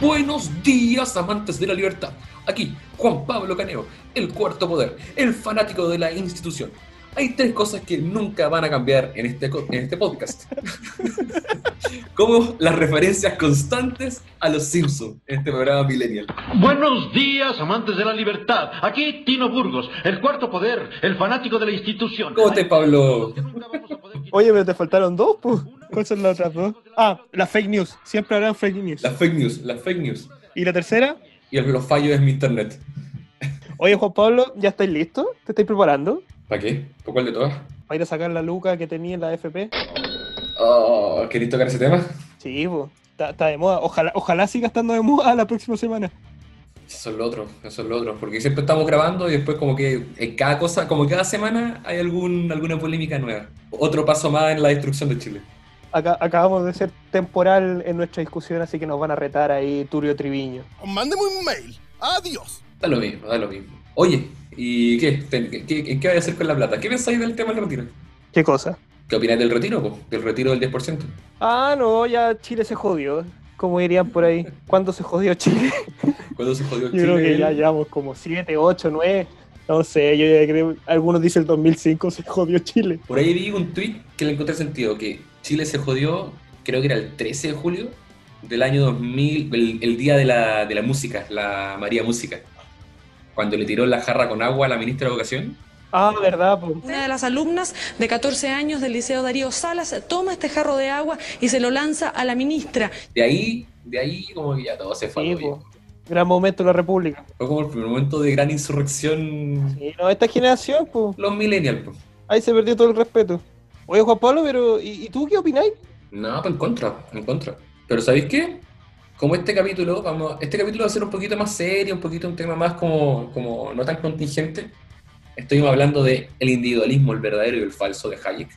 Buenos días, amantes de la libertad. Aquí, Juan Pablo Caneo, el cuarto poder, el fanático de la institución. Hay tres cosas que nunca van a cambiar en este, en este podcast. Como las referencias constantes a los Simpsons en este programa Millennial. Buenos días, amantes de la libertad. Aquí Tino Burgos, el cuarto poder, el fanático de la institución. ¿Cómo te, Pablo? Oye, pero te faltaron dos, pues. ¿Cuáles son las otras dos? Ah, las fake news. Siempre habrán fake news. Las fake news, las fake news. ¿Y la tercera? Y los fallos en mi internet. Oye, Juan Pablo, ¿ya estáis listos? ¿Te estáis preparando? ¿Para qué? ¿Por cuál de todas? ¿Para ir a sacar la luca que tenía en la FP? Oh, ¿Queréis tocar ese tema? Sí, pues. Está, está de moda. Ojalá, ojalá siga estando de moda la próxima semana. Eso es lo otro, eso es lo otro. Porque siempre estamos grabando y después como que en cada cosa, como cada semana hay algún, alguna polémica nueva. Otro paso más en la destrucción de Chile. Acá, acabamos de ser temporal en nuestra discusión, así que nos van a retar ahí Turio Triviño. Mándeme un mail. Adiós. Da lo mismo, da lo mismo. Oye, ¿y qué? Te- ¿Qué, qué, qué vais a hacer con la plata? ¿Qué pensáis del tema del retiro? ¿Qué cosa? ¿Qué opináis del retiro, po? Del retiro del 10%. Ah, no, ya Chile se jodió. Como dirían por ahí. ¿Cuándo se jodió Chile? ¿Cuándo se jodió Yo Chile? creo que ya llevamos como 7, 8, 9. No sé, yo ya creo. Algunos dicen el 2005 se jodió Chile. Por ahí vi un tweet que le encontré sentido, que Chile se jodió, creo que era el 13 de julio del año 2000, el, el día de la, de la música, la María Música, cuando le tiró la jarra con agua a la ministra de Educación. Ah, verdad, pues. Una de las alumnas de 14 años del Liceo Darío Salas toma este jarro de agua y se lo lanza a la ministra. De ahí, de ahí como que ya todo se fue. Sí. Gran momento de la República. Fue como el primer momento de gran insurrección. Sí, no, esta generación, pues. Los millennials, pues. Ahí se perdió todo el respeto. Oye, Juan Pablo, pero. ¿Y, y tú qué opináis? No, pues en contra, en contra. Pero ¿sabéis qué? Como este capítulo, vamos, este capítulo va a ser un poquito más serio, un poquito un tema más como, como no tan contingente. Estuvimos hablando de el individualismo, el verdadero y el falso de Hayek,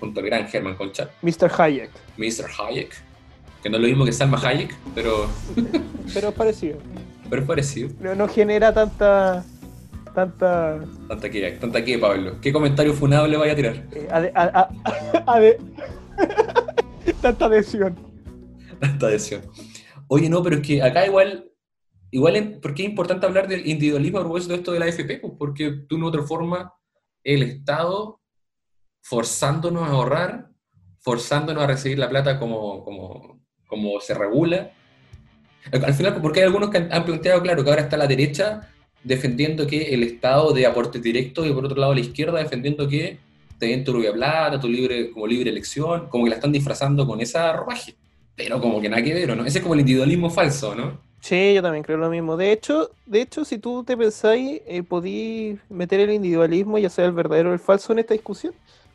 junto al gran Herman Concha, Mr. Hayek. Mr. Hayek, que no es lo mismo que Salma Hayek, pero, Pero es parecido. pero es parecido. No, no genera tanta. tanta. Tanta que, tanta que, Pablo. ¿Qué comentario funable vaya a tirar? eh, ade- a- a- ade- tanta adhesión. Tanta adhesión. Oye, no, pero es que acá igual, igual, en- ¿por qué es importante hablar del individualismo a propósito de esto de la AFP? Pues porque de una otra forma el Estado forzándonos a ahorrar, forzándonos a recibir la plata como, como, como se regula. Al al final, porque hay algunos que han, planteado, claro, que ahora está la derecha defendiendo que el Estado de aportes directos y por otro lado la izquierda defendiendo que te den tu propia plata, tu libre, como libre elección, como que la están disfrazando con esa ropaje. Pero como que nada que ver, ¿o ¿no? Ese es como el individualismo falso, ¿no? Sí, yo también creo lo mismo. De hecho, de hecho, si tú te pensáis, eh, podí meter el individualismo, ya sea el verdadero o el falso, en esta discusión.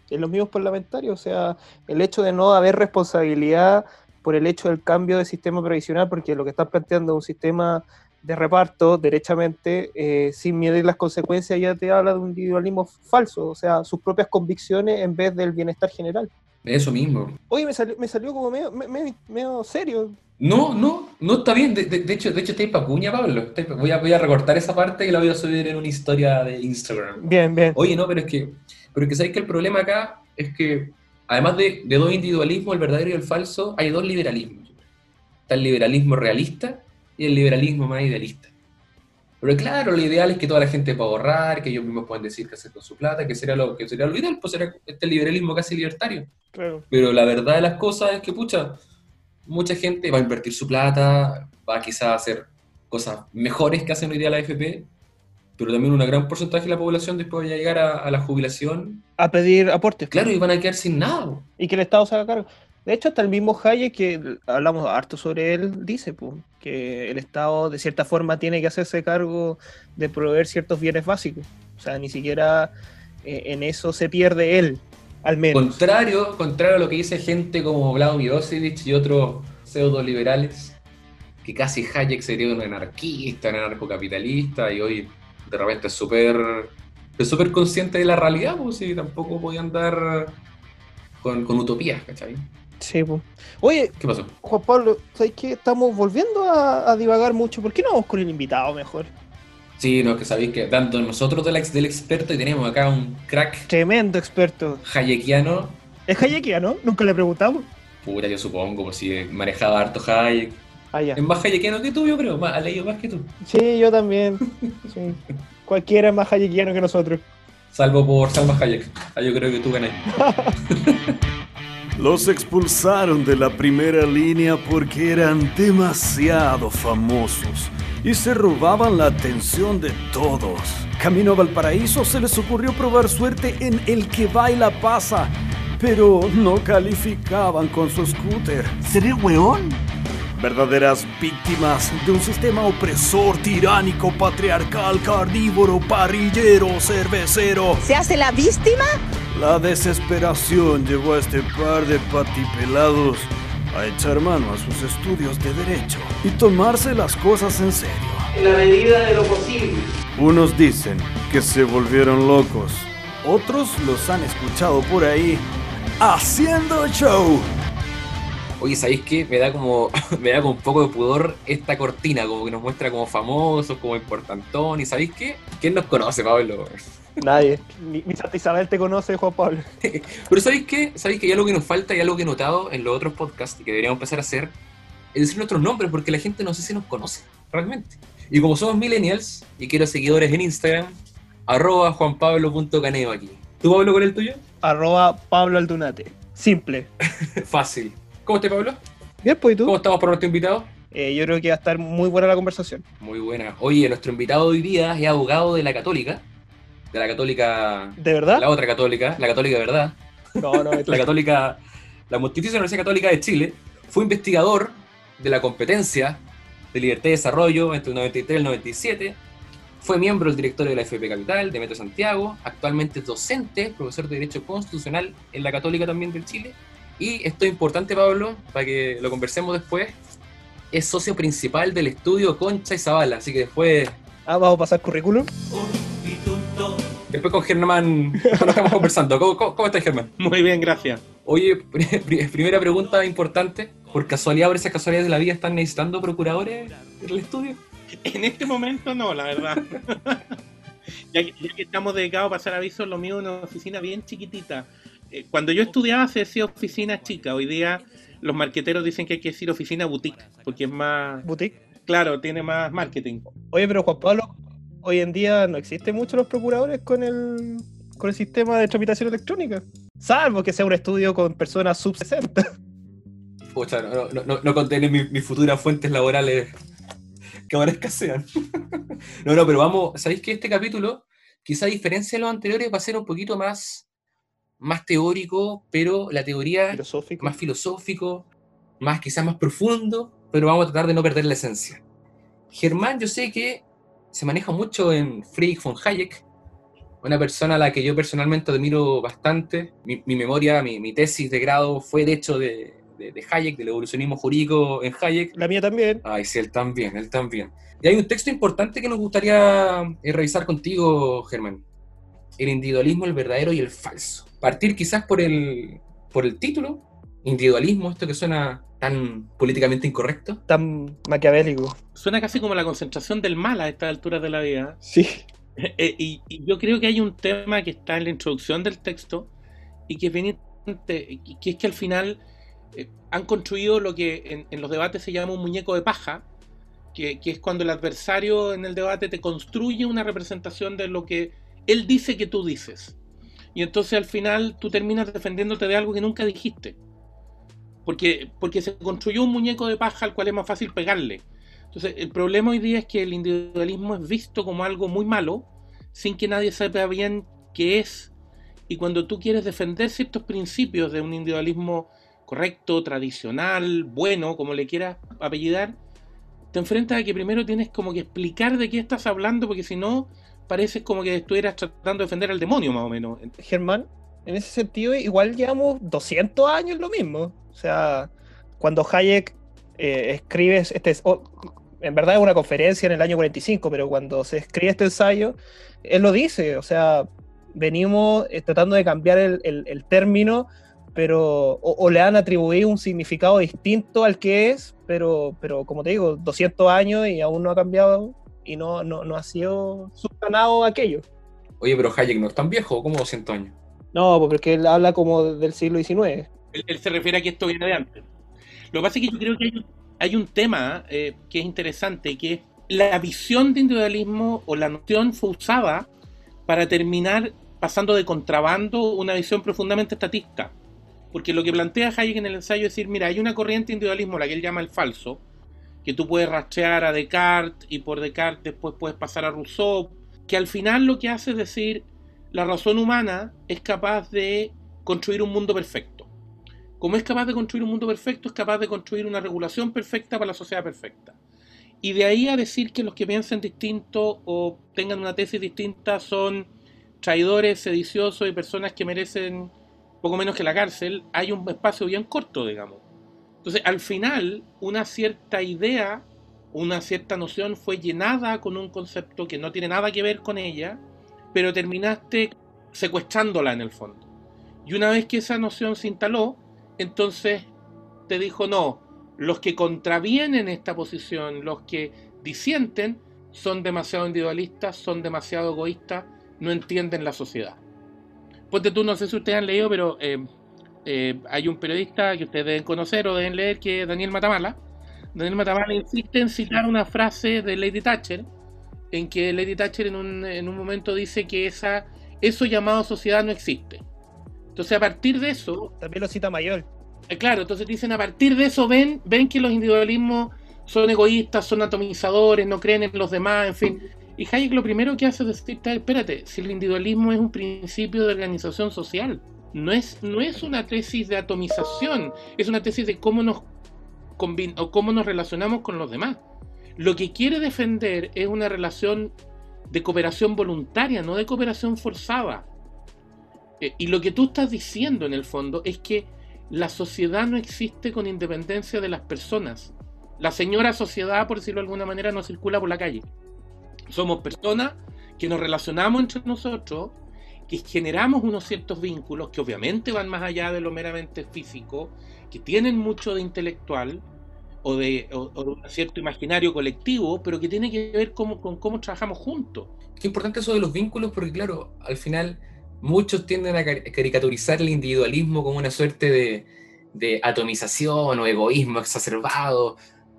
En los mismos parlamentarios. O sea, el hecho de no haber responsabilidad por el hecho del cambio de sistema previsional, porque lo que están planteando es un sistema de reparto, derechamente, eh, sin medir las consecuencias, ya te habla de un individualismo falso. O sea, sus propias convicciones en vez del bienestar general. Eso mismo. Oye, me salió, me salió como medio, me- me- medio serio. No, no, no está bien. De, de- de hecho, de hecho, estáis pa' cuña, Pablo. Voy, a, voy a recortar esa parte y la voy a subir en una historia de Instagram. Bien, bien. Oye, no, pero es que, pero es que sabéis que el problema acá es que, además de, de dos individualismos, el verdadero y el falso, hay dos liberalismos. Está el liberalismo realista y el liberalismo más idealista. Pero claro, lo ideal es que toda la gente pueda ahorrar, que ellos mismos puedan decir qué hacer con su plata, que sería lo, que sería lo ideal, pues sería este liberalismo casi libertario. Claro. Pero la verdad de las cosas es que, pucha, mucha gente va a invertir su plata, va quizás a hacer cosas mejores que hacen hoy día la AFP, pero también un gran porcentaje de la población después va a llegar a, a la jubilación, A pedir aportes. claro, y van a quedar sin nada. y que el Estado se haga cargo. De hecho, hasta el mismo Hayek, que hablamos harto sobre él, dice pues, que el Estado de cierta forma tiene que hacerse cargo de proveer ciertos bienes básicos. O sea, ni siquiera eh, en eso se pierde él, al menos. Contrario, contrario a lo que dice gente como Vlado Milosevic y otros pseudo-liberales, que casi Hayek sería un anarquista, un anarcocapitalista, y hoy de repente es súper súper consciente de la realidad, pues y tampoco podía andar con, con utopías, ¿cachai? Sí, pues. Oye, ¿Qué pasó? Juan Pablo, ¿sabes qué? Estamos volviendo a, a divagar mucho. ¿Por qué no vamos con el invitado mejor? Sí, no, que sabéis que tanto nosotros del, ex- del experto y tenemos acá un crack Tremendo experto. hayekiano, ¿Es Hayekia, no? Nunca le preguntamos. puta, yo supongo, pues si manejaba harto Hayek. Ah, ya. Es más hayekiano que tú, yo creo. Más, ha leído más que tú. Sí, yo también. Sí. Cualquiera es más hayekiano que nosotros. Salvo por Salma Hayek. Ah, yo creo que tú ganas. Los expulsaron de la primera línea porque eran demasiado famosos y se robaban la atención de todos. Camino a Valparaíso se les ocurrió probar suerte en El que baila pasa, pero no calificaban con su scooter. ¿Seré weón? Verdaderas víctimas de un sistema opresor, tiránico, patriarcal, carnívoro, parrillero, cervecero. ¿Se hace la víctima? La desesperación llevó a este par de patipelados a echar mano a sus estudios de derecho y tomarse las cosas en serio. En la medida de lo posible. Unos dicen que se volvieron locos, otros los han escuchado por ahí haciendo show. Oye, ¿sabéis qué? Me da como me da como un poco de pudor esta cortina, como que nos muestra como famosos, como importantón. ¿Y sabéis qué? ¿Quién nos conoce, Pablo? Nadie. Ni, ni Santa Isabel te conoce, Juan Pablo. Pero ¿sabéis qué? ¿Sabéis que hay algo que nos falta y algo que he notado en los otros podcasts y que deberíamos empezar a hacer? Es decir nuestros nombres, porque la gente no sé si nos conoce, realmente. Y como somos millennials y quiero seguidores en Instagram, arroba juanpablo.caneo aquí. ¿Tú, Pablo, es el tuyo? Arroba Pablo Aldunate. Simple. Fácil. ¿Cómo estás, Pablo? Bien, pues, ¿y tú? ¿Cómo estamos por nuestro invitado? Eh, yo creo que va a estar muy buena la conversación. Muy buena. Oye, nuestro invitado hoy día es abogado de la Católica. De la Católica. ¿De verdad? La otra Católica, la Católica de verdad. No, no, La Católica. La Pontificia Universidad Católica de Chile. Fue investigador de la competencia de libertad y desarrollo entre el 93 y el 97. Fue miembro del directorio de la FP Capital, de Metro Santiago. Actualmente es docente, profesor de Derecho Constitucional en la Católica también del Chile. Y esto es importante, Pablo, para que lo conversemos después. Es socio principal del estudio Concha y Zavala. Así que después Ah, vamos a pasar currículum. Después con Germán nos estamos conversando. ¿Cómo, cómo, cómo estás, Germán? Muy bien, gracias. Oye, pri- pri- primera pregunta importante. ¿Por casualidad, por esas casualidades de la vida, están necesitando procuradores en el estudio? En este momento no, la verdad. ya, que, ya que estamos dedicados a pasar avisos, lo mío es una oficina bien chiquitita. Eh, cuando yo estudiaba se decía oficina chica. Hoy día los marqueteros dicen que hay que decir oficina boutique, porque es más, Boutique. claro, tiene más marketing. Oye, pero Juan Pablo, hoy en día no existen muchos los procuradores con el, con el sistema de tramitación electrónica. Salvo que sea un estudio con personas sub 60. Pucha, no, no, no, no contiene mis, futuras fuentes laborales que ahora escasean. no, no, pero vamos, ¿sabéis que este capítulo, quizá a diferencia de los anteriores, va a ser un poquito más, más teórico, pero la teoría Filosófico. más filosófico, más quizás más profundo, pero vamos a tratar de no perder la esencia. Germán, yo sé que se maneja mucho en Friedrich von Hayek, una persona a la que yo personalmente admiro bastante. Mi, mi memoria, mi, mi tesis de grado fue de hecho de, de, de Hayek, del evolucionismo jurídico en Hayek. La mía también. Ay, sí, él también, él también. Y hay un texto importante que nos gustaría eh, revisar contigo, Germán. El individualismo, el verdadero y el falso. Partir quizás por el, por el título, individualismo, esto que suena tan políticamente incorrecto. Tan maquiavélico. Suena casi como la concentración del mal a estas alturas de la vida. Sí. Eh, y, y yo creo que hay un tema que está en la introducción del texto y que es bien que es que al final eh, han construido lo que en, en los debates se llama un muñeco de paja, que, que es cuando el adversario en el debate te construye una representación de lo que él dice que tú dices. Y entonces al final tú terminas defendiéndote de algo que nunca dijiste. Porque, porque se construyó un muñeco de paja al cual es más fácil pegarle. Entonces, el problema hoy día es que el individualismo es visto como algo muy malo, sin que nadie sepa bien qué es. Y cuando tú quieres defender ciertos principios de un individualismo correcto, tradicional, bueno, como le quieras apellidar, te enfrentas a que primero tienes como que explicar de qué estás hablando, porque si no, pareces como que estuvieras tratando de defender al demonio, más o menos. Germán, en ese sentido, igual llevamos 200 años lo mismo. O sea, cuando Hayek eh, escribe, este, oh, en verdad es una conferencia en el año 45, pero cuando se escribe este ensayo, él lo dice, o sea, venimos eh, tratando de cambiar el, el, el término, pero o, o, le han atribuido un significado distinto al que es, pero, pero como te digo, 200 años y aún no ha cambiado y no, no, no ha sido subsanado aquello. Oye, pero Hayek no es tan viejo, como 200 años. No, porque él habla como del siglo XIX. Él, se refiere a que esto viene de antes. Lo que pasa es que yo creo que hay, hay un tema eh, que es interesante, que es la visión de individualismo o la noción fue usada para terminar pasando de contrabando una visión profundamente estatista. Porque lo que plantea Hayek en el ensayo es decir, mira, hay una corriente individualismo, la que él llama el falso, que tú puedes rastrear a Descartes y por Descartes después puedes pasar a Rousseau, que al final lo que hace es decir, la razón humana es capaz de construir un mundo perfecto. Como es capaz de construir un mundo perfecto, es capaz de construir una regulación perfecta para la sociedad perfecta. Y de ahí a decir que los que piensen distinto o tengan una tesis distinta son traidores, sediciosos y personas que merecen poco menos que la cárcel, hay un espacio bien corto, digamos. Entonces, al final, una cierta idea, una cierta noción fue llenada con un concepto que no tiene nada que ver con ella, pero terminaste secuestrándola en el fondo. Y una vez que esa noción se instaló, entonces te dijo, no, los que contravienen esta posición, los que disienten, son demasiado individualistas, son demasiado egoístas, no entienden la sociedad. Ponte tú, no sé si ustedes han leído, pero eh, eh, hay un periodista que ustedes deben conocer o deben leer, que es Daniel Matamala. Daniel Matamala insiste en citar una frase de Lady Thatcher, en que Lady Thatcher en un, en un momento dice que esa, eso llamado sociedad no existe. Entonces a partir de eso... También lo cita Mayor. Eh, claro, entonces dicen a partir de eso ven, ven que los individualismos son egoístas, son atomizadores, no creen en los demás, en fin. Y Hayek lo primero que hace es decir, espérate, si el individualismo es un principio de organización social, no es, no es una tesis de atomización, es una tesis de cómo nos, o cómo nos relacionamos con los demás. Lo que quiere defender es una relación de cooperación voluntaria, no de cooperación forzada. Eh, y lo que tú estás diciendo en el fondo es que la sociedad no existe con independencia de las personas. La señora sociedad, por decirlo de alguna manera, no circula por la calle. Somos personas que nos relacionamos entre nosotros, que generamos unos ciertos vínculos que obviamente van más allá de lo meramente físico, que tienen mucho de intelectual o de, un cierto imaginario colectivo, pero que tiene que ver con cómo trabajamos juntos. Qué importante eso de los vínculos, porque claro, al final muchos tienden a caricaturizar el individualismo como una suerte de, de atomización o egoísmo exacerbado,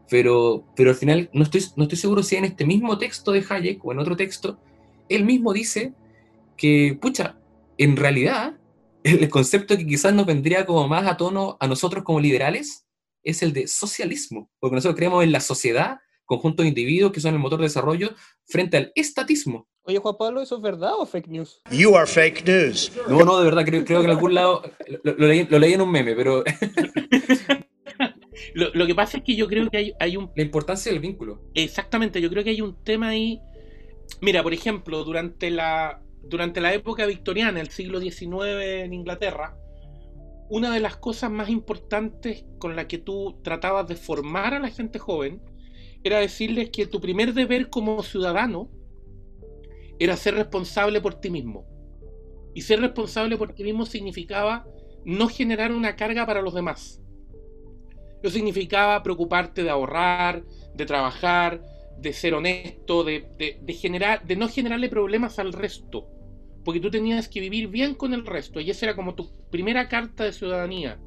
pero, pero al final no estoy, no estoy seguro si en este mismo texto de Hayek o en otro texto, él mismo dice que, pucha, en realidad el concepto que quizás nos vendría como más a tono a nosotros como liberales es el de socialismo, porque nosotros creemos en la sociedad, conjunto de individuos que son el motor de desarrollo, frente al estatismo. Oye, Juan Pablo, ¿eso es verdad o fake news? You are fake news. No, no, de verdad, creo, creo que en algún lado lo, leí, lo leí en un meme, pero Lo, que pasa es que yo creo que hay, hay, un... La importancia del vínculo. Exactamente, yo creo que hay un tema ahí... Mira, por ejemplo, durante la, durante la época victoriana, el siglo XIX en Inglaterra, una de las cosas más importantes con la que tú tratabas de formar a la gente joven era decirles que tu primer deber como ciudadano era ser responsable por ti mismo. Y ser responsable por ti mismo significaba no generar una carga para los demás. Eso significaba preocuparte de ahorrar, de trabajar, de ser honesto, de, generar, de no generarle problemas al resto. Porque tú tenías que vivir bien con el resto. Y esa era como tu primera carta de ciudadanía.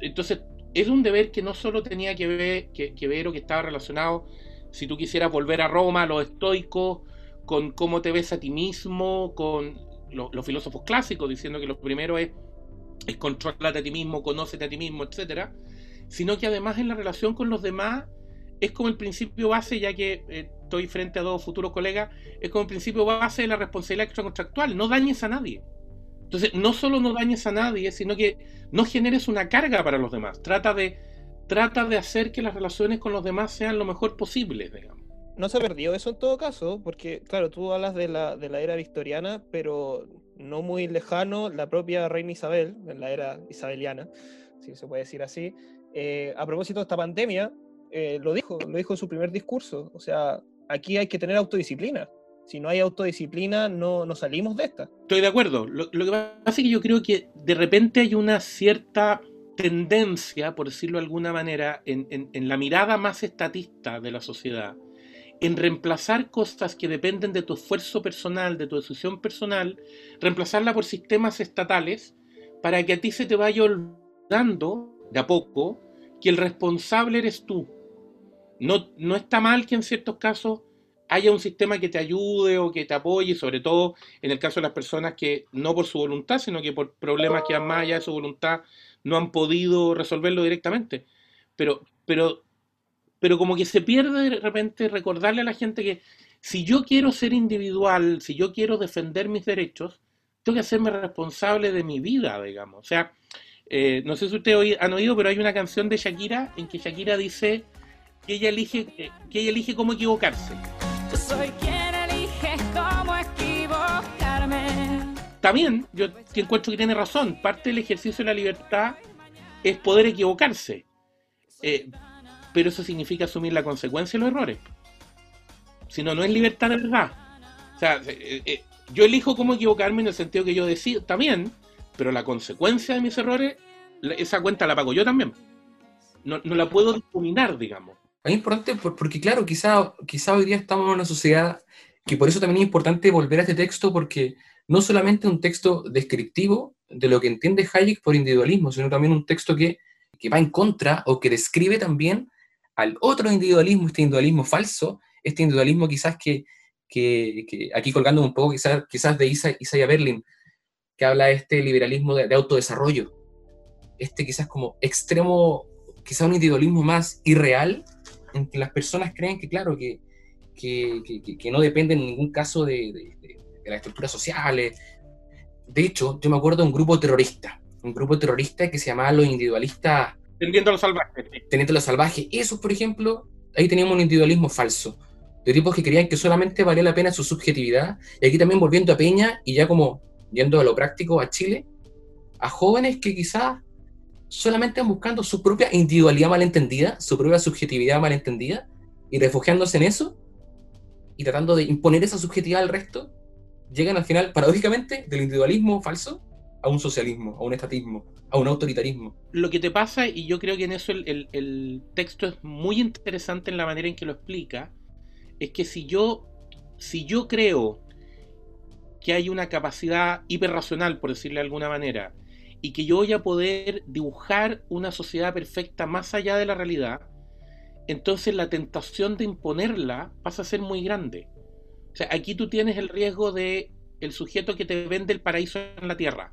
Entonces, es un deber que no solo tenía que ver, que, ver o que estaba relacionado, si tú quisieras volver a Roma, los estoicos, con cómo te ves a ti mismo, con los filósofos clásicos, diciendo que lo primero es, es controlarte a ti mismo, conócete a ti mismo, etcétera sino que además en la relación con los demás es como el principio base, ya que eh, estoy frente a dos futuros colegas, es como el principio base de la responsabilidad extracontractual, no dañes a nadie. Entonces, no solo no dañes a nadie, sino que no generes una carga para los demás. Trata de, trata de hacer que las relaciones con los demás sean lo mejor posible, digamos. No se perdió eso en todo caso, porque, claro, tú hablas de la, de la era victoriana, pero no muy lejano, la propia reina Isabel, en la era isabeliana, si se puede decir así, eh, a propósito de esta pandemia, eh, lo dijo, lo dijo en su primer discurso. O sea, aquí hay que tener autodisciplina. Si no hay autodisciplina, no, no salimos de esta. Estoy de acuerdo. Lo, que pasa es que yo creo que de repente hay una cierta tendencia, por decirlo de alguna manera, en, en la mirada más estatista de la sociedad, en reemplazar cosas que dependen de tu esfuerzo personal, de tu decisión personal, reemplazarla por sistemas estatales para que a ti se te vaya olvidando de a poco que el responsable eres tú. No, no está mal que en ciertos casos haya un sistema que te ayude o que te apoye, sobre todo en el caso de las personas que no por su voluntad, sino que por problemas que más allá de su voluntad no han podido resolverlo directamente. Pero, pero, pero como que se pierde de repente recordarle a la gente que si yo quiero ser individual, si yo quiero defender mis derechos, tengo que hacerme responsable de mi vida, digamos. O sea, eh, no sé si ustedes han oído, pero hay una canción de Shakira en que Shakira dice que ella elige, eh, que ella elige cómo equivocarse. Yo soy quien elige cómo equivocarme. También yo encuentro que tiene razón. Parte del ejercicio de la libertad es poder equivocarse. Eh, pero eso significa asumir la consecuencia de los errores. Si no, no es libertad de verdad. O sea, yo elijo cómo equivocarme en el sentido que yo decido, también, pero la consecuencia de mis errores, esa cuenta la pago yo también. No, la puedo difuminar, digamos. Es importante porque, claro, quizá, quizá hoy día estamos en una sociedad que por eso también es importante volver a este texto porque no solamente un texto descriptivo de lo que entiende Hayek por individualismo, sino también un texto que, que va en contra o que describe también al otro individualismo, este individualismo falso, este individualismo quizás que, que, aquí colgando un poco quizás, quizás de Isa, Isaiah Berlin, que habla de este liberalismo de, autodesarrollo, este quizás como extremo, quizás un individualismo más irreal, en que las personas creen que, claro, que, que, que no dependen en ningún caso de, de, las estructuras sociales. De hecho, yo me acuerdo de un grupo terrorista, un grupo terrorista que se llamaba los individualistas... Teniendo a los salvajes. Teniendo a los salvajes. Eso, por ejemplo, ahí teníamos un individualismo falso de tipos que creían que solamente valía la pena su subjetividad. Y aquí también volviendo a Peña y ya como yendo a lo práctico a Chile, a jóvenes que quizás solamente buscando su propia individualidad malentendida, su propia subjetividad malentendida, y refugiándose en eso, y tratando de imponer esa subjetividad al resto, llegan al final, paradójicamente, del individualismo falso a un socialismo, a un estatismo, a un autoritarismo. Lo que te pasa, y yo creo que en eso el, texto es muy interesante en la manera en que lo explica, es que si yo, si yo creo que hay una capacidad hiperracional, por decirle de alguna manera, y que yo voy a poder dibujar una sociedad perfecta más allá de la realidad, entonces la tentación de imponerla pasa a ser muy grande. O sea, aquí tú tienes el riesgo de el sujeto que te vende el paraíso en la tierra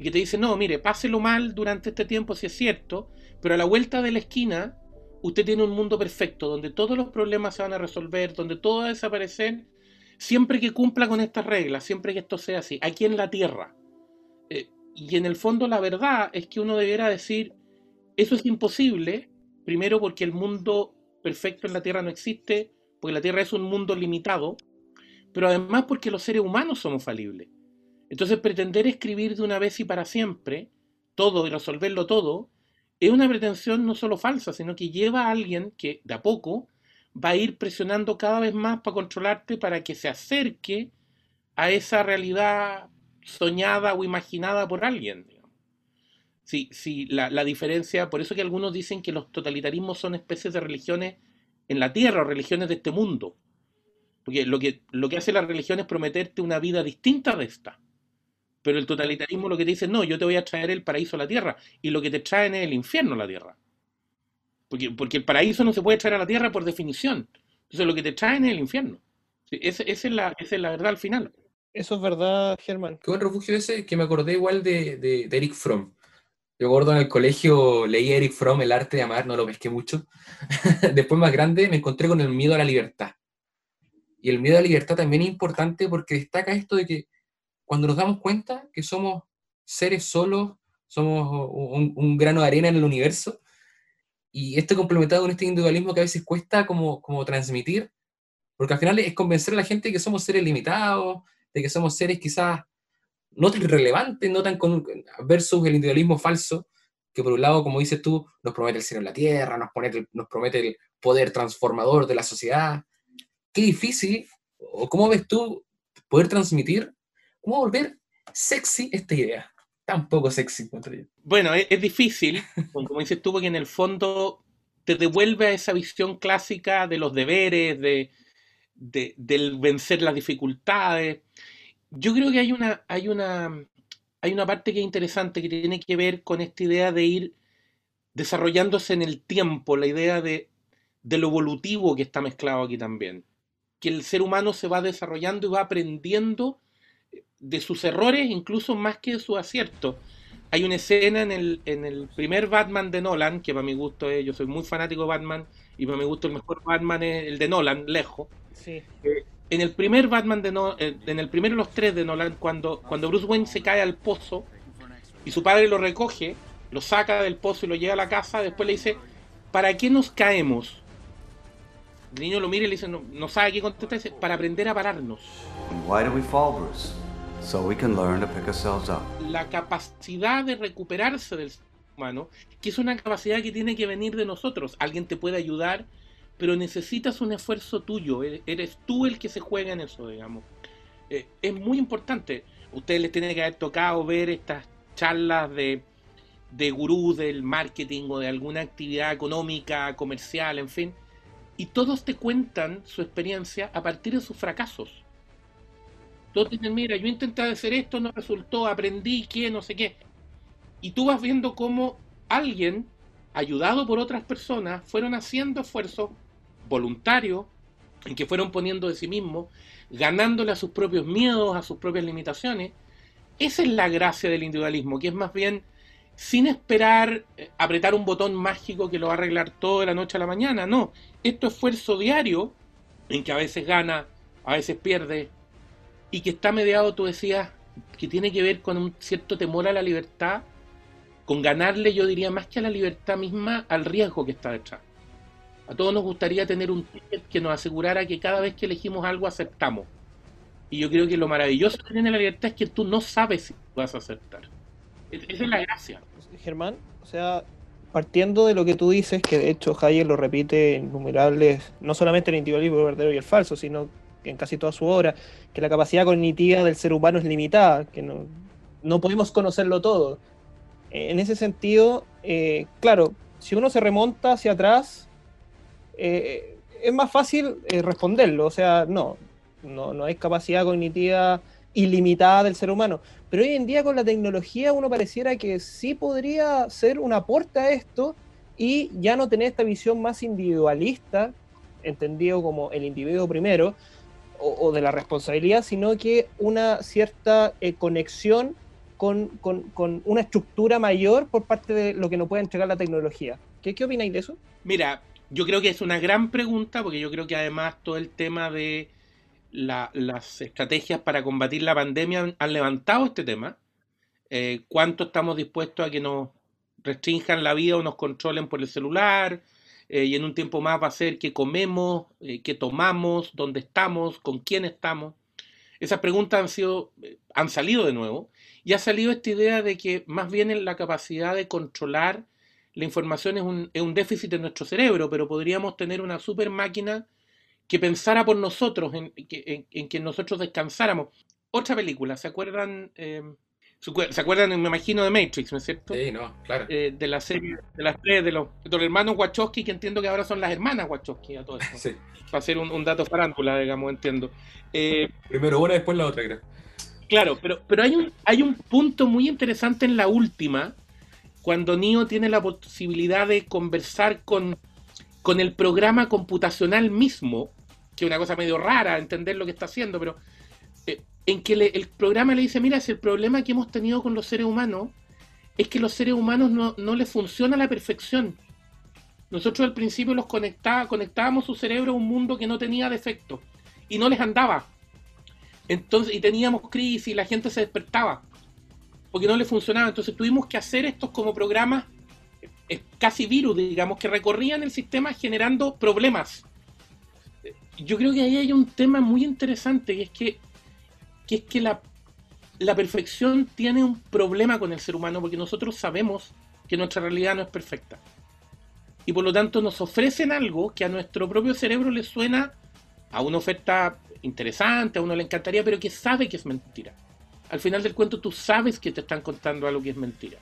y que te dice, no, mire, páselo mal durante este tiempo si es cierto, pero a la vuelta de la esquina usted tiene un mundo perfecto, donde todos los problemas se van a resolver, donde todo va a desaparecer, siempre que cumpla con estas reglas, siempre que esto sea así, aquí en la Tierra. Eh, y en el fondo la verdad es que uno debiera decir, eso es imposible, primero porque el mundo perfecto en la Tierra no existe, porque la Tierra es un mundo limitado, pero además porque los seres humanos somos falibles. Entonces pretender escribir de una vez y para siempre todo y resolverlo todo, es una pretensión no solo falsa, sino que lleva a alguien que de a poco va a ir presionando cada vez más para controlarte para que se acerque a esa realidad soñada o imaginada por alguien. Sí, sí, la, la, diferencia, por eso que algunos dicen que los totalitarismos son especies de religiones en la tierra o religiones de este mundo. Porque lo que, lo que hace la religión es prometerte una vida distinta de esta. Pero el totalitarismo lo que te dice, no, yo te voy a traer el paraíso a la tierra. Y lo que te traen es el infierno a la tierra. Porque, porque el paraíso no se puede traer a la tierra por definición. Entonces lo que te traen es el infierno. esa, es la, es la verdad al final. Eso es verdad, Germán. Qué buen refugio ese, que me acordé igual de, de, Eric Fromm. Yo recuerdo en el colegio leí a Eric Fromm, El arte de amar, no lo pesqué mucho. Después más grande me encontré con el miedo a la libertad. Y el miedo a la libertad también es importante porque destaca esto de que cuando nos damos cuenta que somos seres solos, somos un, grano de arena en el universo, y esto complementado con este individualismo que a veces cuesta como, como transmitir, porque al final es convencer a la gente de que somos seres limitados, de que somos seres quizás no tan relevantes, no tan con, versus el individualismo falso, que por un lado, como dices tú, nos promete el cielo en la tierra, nos, promete, nos promete el poder transformador de la sociedad. Qué difícil, o cómo ves tú poder transmitir ¿Cómo volver sexy esta idea? Tan poco sexy. Bueno, es, difícil, como dices tú, porque en el fondo te devuelve a esa visión clásica de los deberes, de, del vencer las dificultades. Yo creo que hay una, hay una, hay una parte que es interesante que tiene que ver con esta idea de ir desarrollándose en el tiempo, la idea de, de lo evolutivo que está mezclado aquí también. Que el ser humano se va desarrollando y va aprendiendo de sus errores, incluso más que de sus aciertos. Hay una escena en el, en el primer Batman de Nolan, que para mi gusto es, yo soy muy fanático de Batman, y para mi gusto el mejor Batman es el de Nolan, lejos. Sí. En el primer Batman de no, eh, en el primero de los tres de Nolan, cuando, cuando Bruce Wayne se cae al pozo y su padre lo recoge, lo saca del pozo y lo lleva a la casa, después le dice, ¿para qué nos caemos? El niño lo mira y le dice, no, no sabe qué contestar, dice, para aprender a pararnos. Do we fall, Bruce? So we can learn to pick ourselves up. La capacidad de recuperarse del ser humano, que es una capacidad que tiene que venir de nosotros. Alguien te puede ayudar, pero necesitas un esfuerzo tuyo. Eres- Eres tú el que se juega en eso, digamos. Eh, es muy importante. Ustedes les tiene que haber tocado ver estas charlas de, de gurús del marketing o de alguna actividad económica, comercial, en fin. Y todos te cuentan su experiencia a partir de sus fracasos. Todos dicen, mira, yo intenté hacer esto, no resultó, aprendí que, no sé qué. Y tú vas viendo cómo alguien, ayudado por otras personas, fueron haciendo esfuerzos voluntarios en que fueron poniendo de sí mismos, ganándole a sus propios miedos, a sus propias limitaciones. Esa es la gracia del individualismo, que es más bien sin esperar eh, apretar un botón mágico que lo va a arreglar todo de la noche a la mañana. No, esto es esfuerzo diario en que a veces gana, a veces pierde, y que está mediado, tú decías, que tiene que ver con un cierto temor a la libertad, con ganarle, yo diría, más que a la libertad misma, al riesgo que está detrás. A todos nos gustaría tener un ticket que nos asegurara que cada vez que elegimos algo aceptamos. Y yo creo que lo maravilloso que tiene la libertad es que tú no sabes si vas a aceptar. Es- Esa es la gracia. Germán, o sea, partiendo de lo que tú dices, que de hecho Hayek lo repite en innumerables, no solamente en el individualismo verdadero y el falso, sino en casi toda su obra, que la capacidad cognitiva del ser humano es limitada, que no, no podemos conocerlo todo. En ese sentido, eh, claro, si uno se remonta hacia atrás, eh, es más fácil eh, responderlo, o sea, no, no, no hay capacidad cognitiva ilimitada del ser humano. Pero hoy en día con la tecnología uno pareciera que sí podría ser un aporte a esto y ya no tener esta visión más individualista, entendido como el individuo primero, o, de la responsabilidad, sino que una cierta eh, conexión con, con- con una estructura mayor por parte de lo que nos puede entregar la tecnología. ¿Qué, qué opináis de eso? Mira, yo creo que es una gran pregunta, porque yo creo que además todo el tema de la- las estrategias para combatir la pandemia han, han levantado este tema. Eh, ¿Cuánto estamos dispuestos a que nos restrinjan la vida o nos controlen por el celular? Eh, y en un tiempo más va a ser qué comemos, eh, qué tomamos, dónde estamos, con quién estamos. Esas preguntas han sido, eh, han salido de nuevo y ha salido esta idea de que más bien en la capacidad de controlar la información es un, déficit de nuestro cerebro, pero podríamos tener una super máquina que pensara por nosotros, en, en- en que nosotros descansáramos. Otra película, ¿se acuerdan? Eh, ¿se acuer- ¿Se acuerdan, me imagino, de Matrix, ¿no es cierto? Sí, no, claro. Eh, de la serie, de las tres, de los, de los hermanos Wachowski, que entiendo que ahora son las hermanas Wachowski a todo esto. Sí. Para un, un dato farándula, digamos, entiendo. Eh, Primero una, después la otra, creo. Claro, pero, pero hay, un, hay un punto muy interesante en la última, cuando Neo tiene la posibilidad de conversar con, con el programa computacional mismo, que es una cosa medio rara entender lo que está haciendo, pero eh, en que el programa le dice, mira, si el problema que hemos tenido con los seres humanos es que los seres humanos no, no les funciona a la perfección. Nosotros al principio los conectábamos su cerebro a un mundo que no tenía defectos y no les andaba. Entonces, y teníamos crisis y la gente se despertaba porque no le funcionaba. Entonces tuvimos que hacer estos como programas eh, casi virus, digamos, que recorrían el sistema generando problemas. Eh, Yo creo que ahí hay un tema muy interesante, que es que, que, es que la, la perfección tiene un problema con el ser humano, porque nosotros sabemos que nuestra realidad no es perfecta. Y por lo tanto nos ofrecen algo que a nuestro propio cerebro le suena a una oferta interesante, a uno le encantaría, pero que sabe que es mentira. Al final del cuento tú sabes que te están contando algo que es mentira.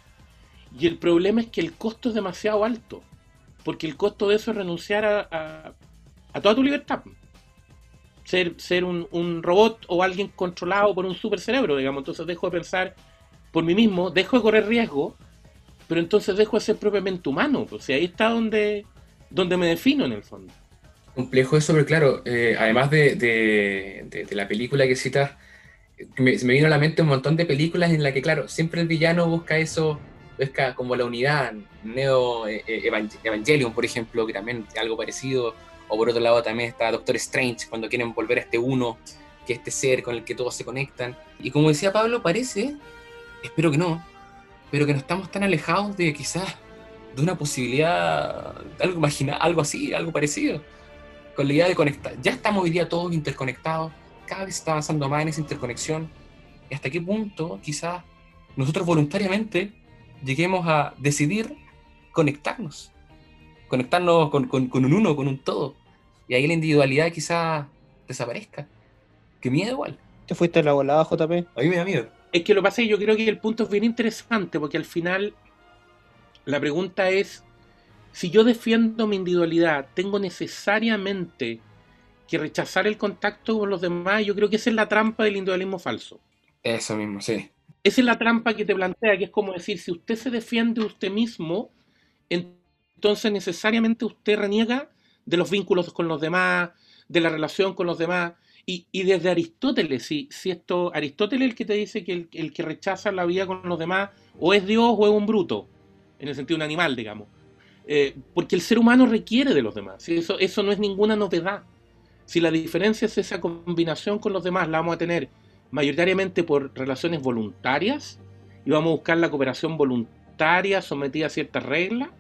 Y el problema es que el costo es demasiado alto, porque el costo de eso es renunciar a, a- a toda tu libertad. Ser, ser un, un robot o alguien controlado por un super cerebro, digamos. Entonces dejo de pensar por mí mismo, dejo de correr riesgo pero entonces dejo de ser propiamente humano. O sea, ahí está donde, donde me defino en el fondo. Complejo eso, pero claro, eh, además de, de- de- de la película que citas, me, me vino a la mente un montón de películas en las que, claro, siempre el villano busca eso, busca como la unidad, Neo eh, eh, Evan- Evangelion, por ejemplo, que también algo parecido, o por otro lado también está Doctor Strange, cuando quieren volver a este uno, que es este ser con el que todos se conectan. Y como decía Pablo, parece, espero que no, pero que no estamos tan alejados de quizás de una posibilidad, algo algo así, algo parecido con la idea de conectar. Ya estamos hoy día todos interconectados, cada vez está avanzando más en esa interconexión. ¿Y hasta qué punto quizás nosotros voluntariamente lleguemos a decidir conectarnos? Conectarnos con, con- con un uno, con un todo. Y ahí la individualidad quizás desaparezca. Qué miedo igual. Te fuiste a la volada, JP. A mí me da miedo. Es que lo que pasa es que yo creo que el punto es bien interesante, porque al final la pregunta es, si yo defiendo mi individualidad, ¿tengo necesariamente que rechazar el contacto con los demás? Yo creo que esa es la trampa del individualismo falso. Eso mismo, sí. Esa es la trampa que te plantea, que es como decir, si usted se defiende usted mismo, entonces necesariamente usted reniega de los vínculos con los demás, de la relación con los demás. Y, desde Aristóteles, si, si esto, Aristóteles es el que te dice que el, el que rechaza la vida con los demás o es Dios o es un bruto, en el sentido de un animal, digamos. Eh, porque el ser humano requiere de los demás. Si Eso, eso no es ninguna novedad. Si la diferencia es esa combinación con los demás, la vamos a tener mayoritariamente por relaciones voluntarias y vamos a buscar la cooperación voluntaria sometida a ciertas reglas,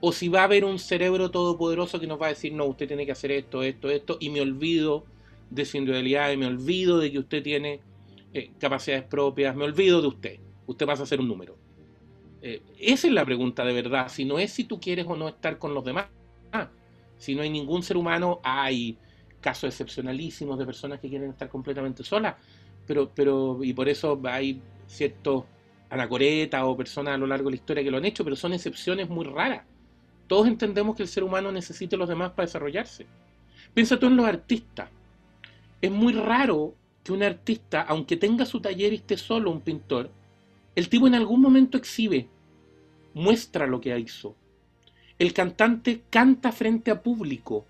o si va a haber un cerebro todopoderoso que nos va a decir, no, usted tiene que hacer esto, esto, esto, y me olvido de su individualidad, y me olvido de que usted tiene eh, capacidades propias, me olvido de usted, usted pasa a ser un número. Eh, esa es la pregunta de verdad, si no es si tú quieres o no estar con los demás, si no hay ningún ser humano, hay casos excepcionalísimos de personas que quieren estar completamente solas, pero, pero, y por eso hay ciertos anacoretas o personas a lo largo de la historia que lo han hecho, pero son excepciones muy raras. Todos entendemos que el ser humano necesita a los demás para desarrollarse. Piensa tú en los artistas. Es muy raro que un artista, aunque tenga su taller y esté solo, un pintor, el tipo en algún momento exhibe, muestra lo que hizo. El cantante canta frente a público.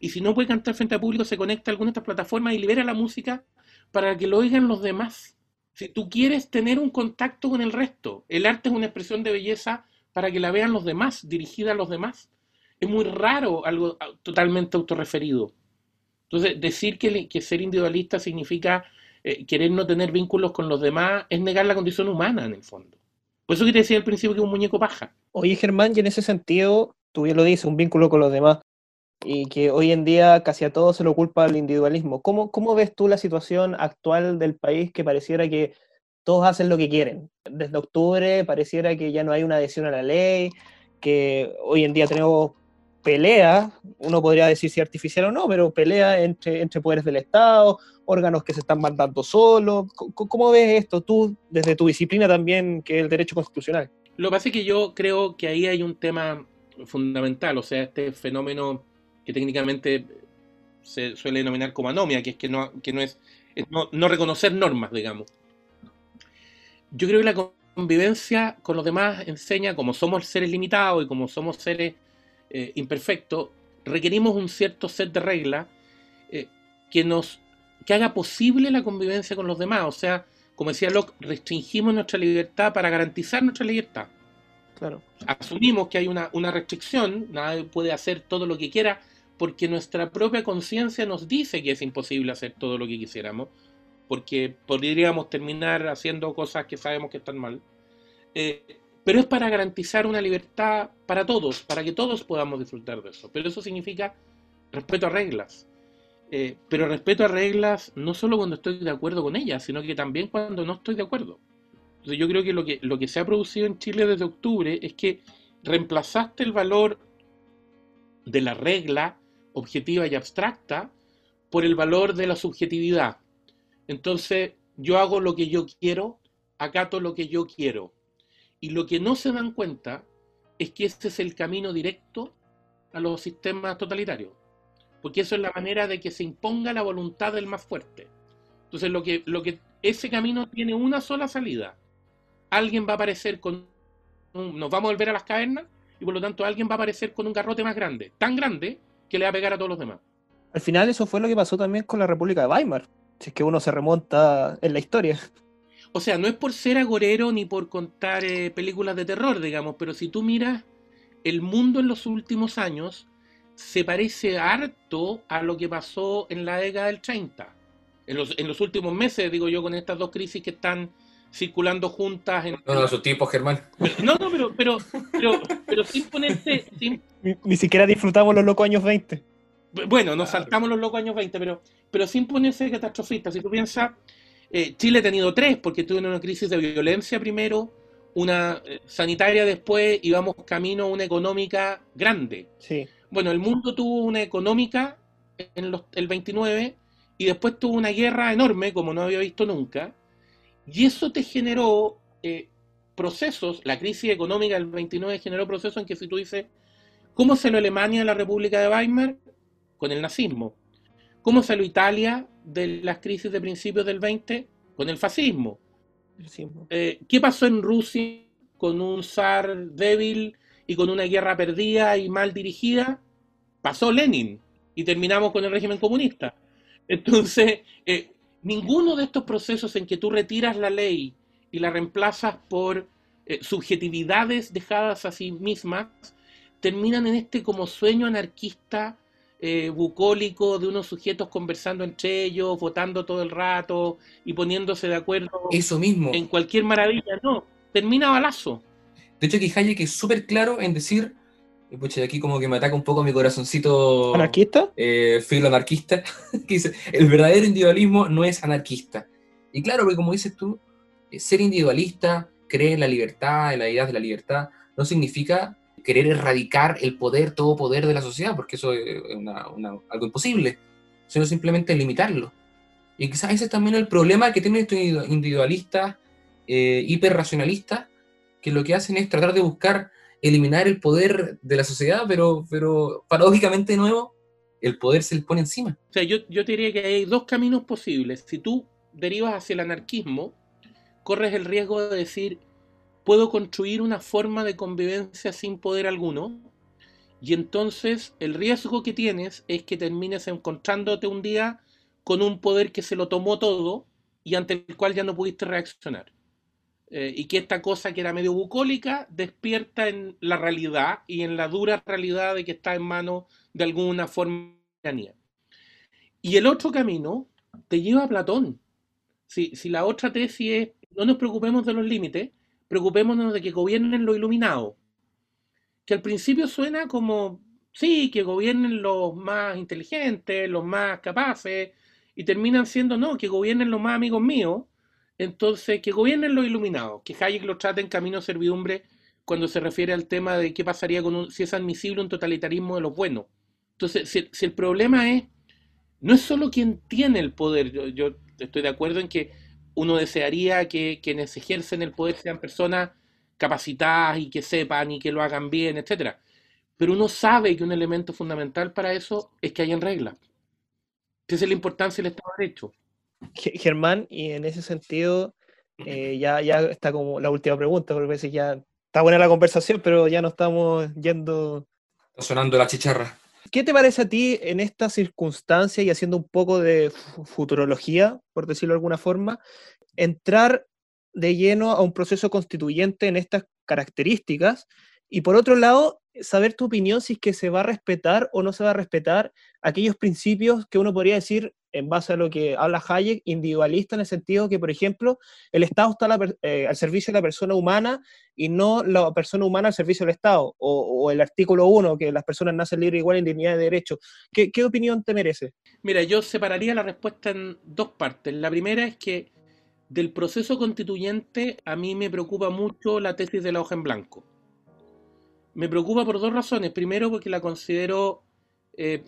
Y si no puede cantar frente a público, se conecta a alguna de estas plataformas y libera la música para que lo oigan los demás. Si tú quieres tener un contacto con el resto, el arte es una expresión de belleza para que la vean los demás, dirigida a los demás. Es muy raro algo ah, totalmente autorreferido. Entonces, decir que, ser individualista significa eh, querer no tener vínculos con los demás es negar la condición humana, en el fondo. Por eso que te decía al principio que es un muñeco paja. Oye, Germán, y en ese sentido, tú bien lo dices, un vínculo con los demás, y que hoy en día casi a todos se lo culpa al individualismo. ¿Cómo, ¿Cómo ves tú la situación actual del país que pareciera que todos hacen lo que quieren? Desde octubre pareciera que ya no hay una adhesión a la ley, que hoy en día tenemos pelea, uno podría decir si artificial o no, pero pelea entre, entre poderes del Estado, órganos que se están mandando solos. ¿Cómo, ¿Cómo ves esto tú desde tu disciplina también, que es el derecho constitucional? Lo que pasa es que yo creo que ahí hay un tema fundamental, o sea, este fenómeno que técnicamente se suele denominar como anomia, que es que no, que no es, no reconocer normas, digamos. Yo creo que la convivencia con los demás enseña, como somos seres limitados y como somos seres eh, imperfectos, requerimos un cierto set de reglas eh, que nos que haga posible la convivencia con los demás. O sea, como decía Locke, restringimos nuestra libertad para garantizar nuestra libertad. Claro. Asumimos que hay una, una restricción, nadie puede hacer todo lo que quiera, porque nuestra propia conciencia nos dice que es imposible hacer todo lo que quisiéramos, porque podríamos terminar haciendo cosas que sabemos que están mal. Eh, pero es para garantizar una libertad para todos, para que todos podamos disfrutar de eso. Pero eso significa respeto a reglas. Eh, pero respeto a reglas no solo cuando estoy de acuerdo con ellas, sino que también cuando no estoy de acuerdo. Entonces yo creo que lo que, lo que se ha producido en Chile desde octubre es que reemplazaste el valor de la regla objetiva y abstracta por el valor de la subjetividad. Entonces yo hago lo que yo quiero, acato lo que yo quiero. Y lo que no se dan cuenta es que ese es el camino directo a los sistemas totalitarios. Porque eso es la manera de que se imponga la voluntad del más fuerte. Entonces lo que, lo que ese camino tiene una sola salida. Alguien va a aparecer con nos vamos a volver a las cavernas y por lo tanto alguien va a aparecer con un garrote más grande, tan grande que le va a pegar a todos los demás. Al final eso fue lo que pasó también con la República de Weimar. Si es que uno se remonta en la historia. O sea, no es por ser agorero ni por contar eh, películas de terror, digamos, pero si tú miras el mundo en los últimos años, se parece harto a lo que pasó en la década del 30. En los, en los últimos meses, digo yo, con estas dos crisis que están circulando juntas. En, No, no, su tiempo, Germán. no, no, pero, pero, pero, pero sin ponerse, sin- Ni, ni siquiera disfrutamos los locos años 20. Bueno, nos saltamos los locos años 20, pero, pero sin ponerse catastrofista. Si tú piensas, eh, Chile ha tenido tres, porque tuvo una crisis de violencia primero, una eh, sanitaria después, y vamos camino a una económica grande. Sí. Bueno, el mundo tuvo una económica en los, el 29 y después tuvo una guerra enorme, como no había visto nunca, y eso te generó eh, procesos, la crisis económica del 29 generó procesos en que si tú dices, ¿cómo salió Alemania de la República de Weimar? Con el nazismo. ¿Cómo salió Italia de las crisis de principios del 20? Con el fascismo. Eh, ¿Qué pasó en Rusia con un zar débil y con una guerra perdida y mal dirigida? Pasó Lenin y terminamos con el régimen comunista. Entonces, eh, ninguno de estos procesos en que tú retiras la ley y la reemplazas por eh, subjetividades dejadas a sí mismas, terminan en este como sueño anarquista eh, bucólico de unos sujetos conversando entre ellos, votando todo el rato y poniéndose de acuerdo Eso mismo. en cualquier maravilla, no, termina balazo. De hecho, que Hayek es súper claro en decir, y pucha, aquí como que me ataca un poco mi corazoncito ¿Anarquista? eh, filo anarquista, que dice, el verdadero individualismo no es anarquista. Y claro, porque como dices tú, eh, ser individualista, creer en la libertad, en la idea de la libertad, no significa querer erradicar el poder, todo poder de la sociedad, porque eso es una- algo imposible, sino simplemente limitarlo. Y quizás ese es también el problema que tienen estos individu- individualistas eh, hiperracionalistas, que lo que hacen es tratar de buscar eliminar el poder de la sociedad, pero, pero paradójicamente nuevo, el poder se les pone encima. O sea, yo, yo diría que hay dos caminos posibles. Si tú derivas hacia el anarquismo, corres el riesgo de decir, puedo construir una forma de convivencia sin poder alguno, y entonces el riesgo que tienes es que termines encontrándote un día con un poder que se lo tomó todo y ante el cual ya no pudiste reaccionar. Eh, y que esta cosa que era medio bucólica despierta en la realidad y en la dura realidad de que está en manos de alguna forma de. Y el otro camino te lleva a Platón. Si, si la otra tesis es no nos preocupemos de los límites, preocupémonos de que gobiernen los iluminados. Que al principio suena como, sí, que gobiernen los más inteligentes, los más capaces, y terminan siendo, no, que gobiernen los más amigos míos. Entonces, que gobiernen los iluminados, que Hayek lo trata en Camino Servidumbre cuando se refiere al tema de qué pasaría con un, si es admisible un totalitarismo de los buenos. Entonces, si, si el problema es, no es solo quien tiene el poder, yo estoy de acuerdo en que uno desearía que quienes ejercen el poder sean personas capacitadas y que sepan y que lo hagan bien, etcétera. Pero uno sabe que un elemento fundamental para eso es que hayan reglas. Que esa es la importancia del Estado de Derecho. Ge- Germán, y en ese sentido, eh, ya, ya está como la última pregunta, porque a veces ya está buena la conversación, pero ya no estamos yendo. Está sonando la chicharra. ¿Qué te parece a ti en esta circunstancia y haciendo un poco de fu- futurología, por decirlo de alguna forma, entrar de lleno a un proceso constituyente en estas características? Y por otro lado, saber tu opinión si es que se va a respetar o no se va a respetar aquellos principios que uno podría decir, en base a lo que habla Hayek, individualista en el sentido que, por ejemplo, el Estado está la eh, al servicio de la persona humana y no la persona humana al servicio del Estado, o, o el artículo 1, que las personas nacen libres, igual en dignidad de derecho. ¿Qué, qué opinión te merece? Mira, yo separaría la respuesta en dos partes. La primera es que del proceso constituyente a mí me preocupa mucho la tesis de la hoja en blanco. Me preocupa por dos razones. Primero, porque la considero eh,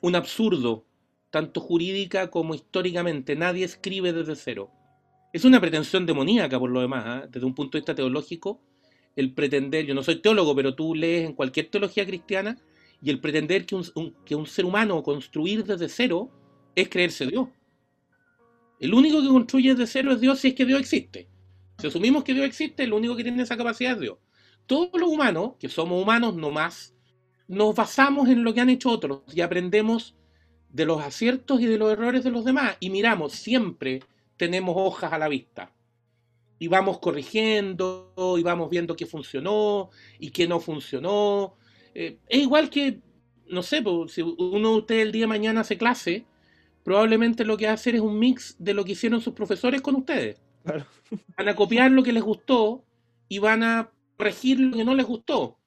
un absurdo, tanto jurídica como históricamente. Nadie escribe desde cero. Es una pretensión demoníaca, por lo demás, ¿ah? desde un punto de vista teológico, el pretender, yo no soy teólogo, pero tú lees en cualquier teología cristiana, y el pretender que un, un- que un ser humano construir desde cero es creerse Dios. El único que construye desde cero es Dios si es que Dios existe. Si asumimos que Dios existe, el único que tiene esa capacidad es Dios. todos los humanos, que somos humanos no más, nos basamos en lo que han hecho otros y aprendemos de los aciertos y de los errores de los demás y miramos, siempre tenemos hojas a la vista y vamos corrigiendo y vamos viendo qué funcionó y qué no funcionó. Eh, es igual que, no sé, pues, si uno de ustedes el día de mañana hace clase, probablemente lo que va a hacer es un mix de lo que hicieron sus profesores con ustedes. Claro. Van a copiar lo que les gustó y van a corregir lo que no les gustó,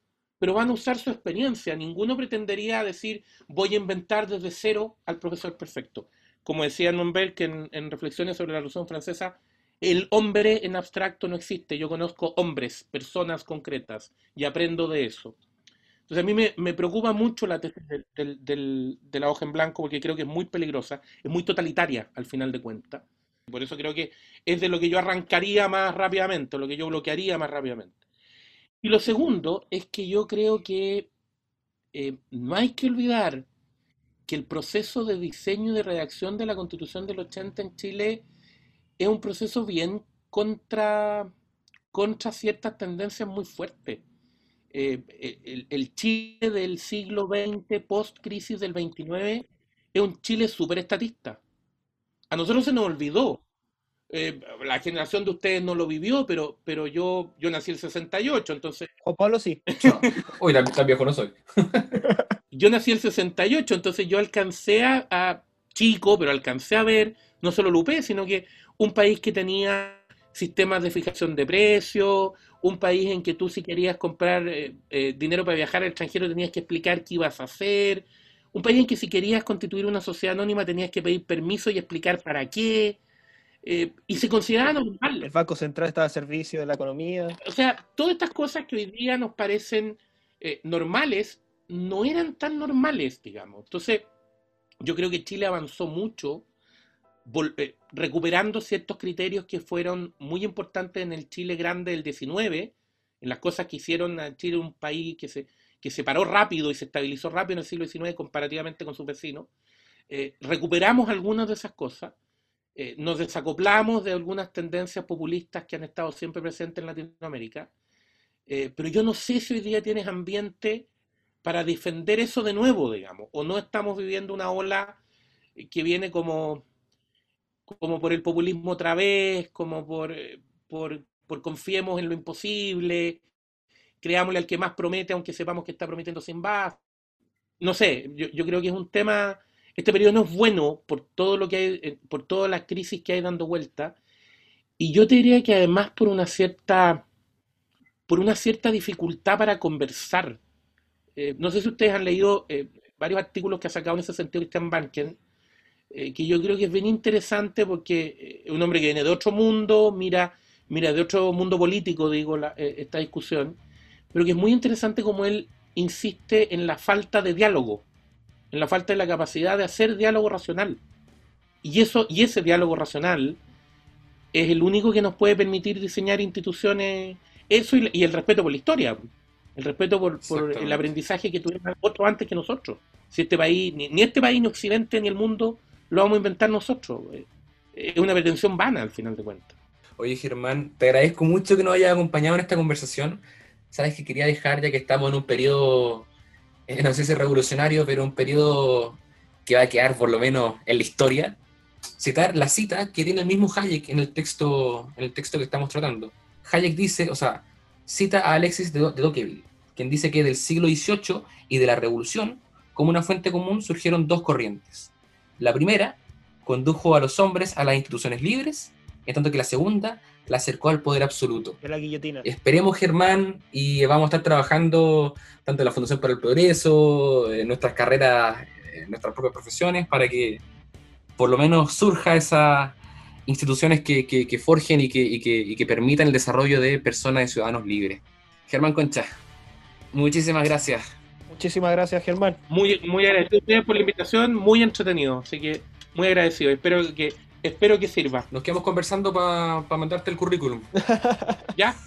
pero van a usar su experiencia. Ninguno pretendería decir voy a inventar desde cero al profesor perfecto. Como decía Nürnberg en, en Reflexiones sobre la Revolución Francesa, el hombre en abstracto no existe. Yo conozco hombres, personas concretas, y aprendo de eso. Entonces a mí me, preocupa mucho la tesis del- del- de la hoja en blanco porque creo que es muy peligrosa, es muy totalitaria al final de cuentas. Por eso creo que es de lo que yo arrancaría más rápidamente, lo que yo bloquearía más rápidamente. Y lo segundo es que yo creo que eh, no hay que olvidar que el proceso de diseño y de redacción de la Constitución del 80 en Chile es un proceso bien contra, contra ciertas tendencias muy fuertes. Eh, el, Chile del siglo XX, post-crisis del 29, es un Chile súper estatista. A nosotros se nos olvidó. Eh, la generación de ustedes no lo vivió, pero, pero yo, yo nací en el 68, entonces Juan Pablo sí. Uy, tan, tan viejo no soy. yo nací en el 68, entonces yo alcancé a, a- chico, pero alcancé a ver, no solo Lupe, sino que un país que tenía sistemas de fijación de precios, un país en que tú si querías comprar eh, eh, dinero para viajar al extranjero tenías que explicar qué ibas a hacer, un país en que si querías constituir una sociedad anónima tenías que pedir permiso y explicar para qué, eh, y se consideraba normal. El Banco Central estaba al servicio de la economía. O sea, todas estas cosas que hoy día nos parecen eh, normales, no eran tan normales, digamos. Entonces, yo creo que Chile avanzó mucho eh, recuperando ciertos criterios que fueron muy importantes en el Chile grande del 19, en las cosas que hicieron a Chile un país que se, que se paró rápido y se estabilizó rápido en el siglo XIX comparativamente con sus vecinos. Recuperamos algunas de esas cosas, eh, nos desacoplamos de algunas tendencias populistas que han estado siempre presentes en Latinoamérica, eh, pero yo no sé si hoy día tienes ambiente para defender eso de nuevo, digamos, o no estamos viviendo una ola que viene como, como por el populismo otra vez, como por, eh, por, confiemos en lo imposible, creámosle al que más promete, aunque sepamos que está prometiendo sin base. No sé, yo, yo creo que es un tema, este periodo no es bueno por todo lo que hay, eh, por todas las crisis que hay dando vuelta, y yo te diría que además por una cierta, por una cierta dificultad para conversar. Eh, no sé si ustedes han leído eh, varios artículos que ha sacado en ese sentido Christian Banken, que yo creo que es bien interesante porque es un hombre que viene de otro mundo, mira, mira de otro mundo político, digo, la- esta discusión, pero que es muy interesante como él insiste en la falta de diálogo, en la falta de la capacidad de hacer diálogo racional. Y, eso, y ese diálogo racional es el único que nos puede permitir diseñar instituciones, eso y, y el respeto por la historia, el respeto por, por el aprendizaje que tuvieron otros antes que nosotros. Si este país, ni, ni este país, ni Occidente, ni el mundo, lo vamos a inventar nosotros. Eh, Es una pretensión vana al final de cuentas. Oye, Germán, te agradezco mucho que nos hayas acompañado en esta conversación. Sabes que quería dejar, ya que estamos en un periodo, eh, no sé si revolucionario, pero un periodo que va a quedar por lo menos en la historia, citar la cita que tiene el mismo Hayek en el texto, en el texto que estamos tratando. Hayek dice, o sea, cita a Alexis de, de Tocqueville, quien dice que del siglo XVIII y de la Revolución, como una fuente común, surgieron dos corrientes. La primera condujo a los hombres a las instituciones libres, en tanto que la segunda la acercó al poder absoluto. De la guillotina. Esperemos, Germán, y vamos a estar trabajando tanto en la Fundación para el Progreso, en nuestras carreras, en nuestras propias profesiones, para que por lo menos surja esas instituciones que, que- que forjen y que, y que- y que permitan el desarrollo de personas y ciudadanos libres. Germán Concha, muchísimas gracias. Muchísimas gracias, Germán. Muy, muy agradecido a ustedes por la invitación, muy entretenido. Así que muy agradecido. Espero que, espero que sirva. Nos quedamos conversando para mandarte el currículum. ¿Ya?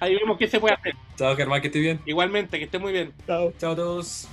Ahí vemos qué se puede hacer. Chao, Germán, que estés bien. Igualmente, que esté muy bien. Chao. Chao a todos.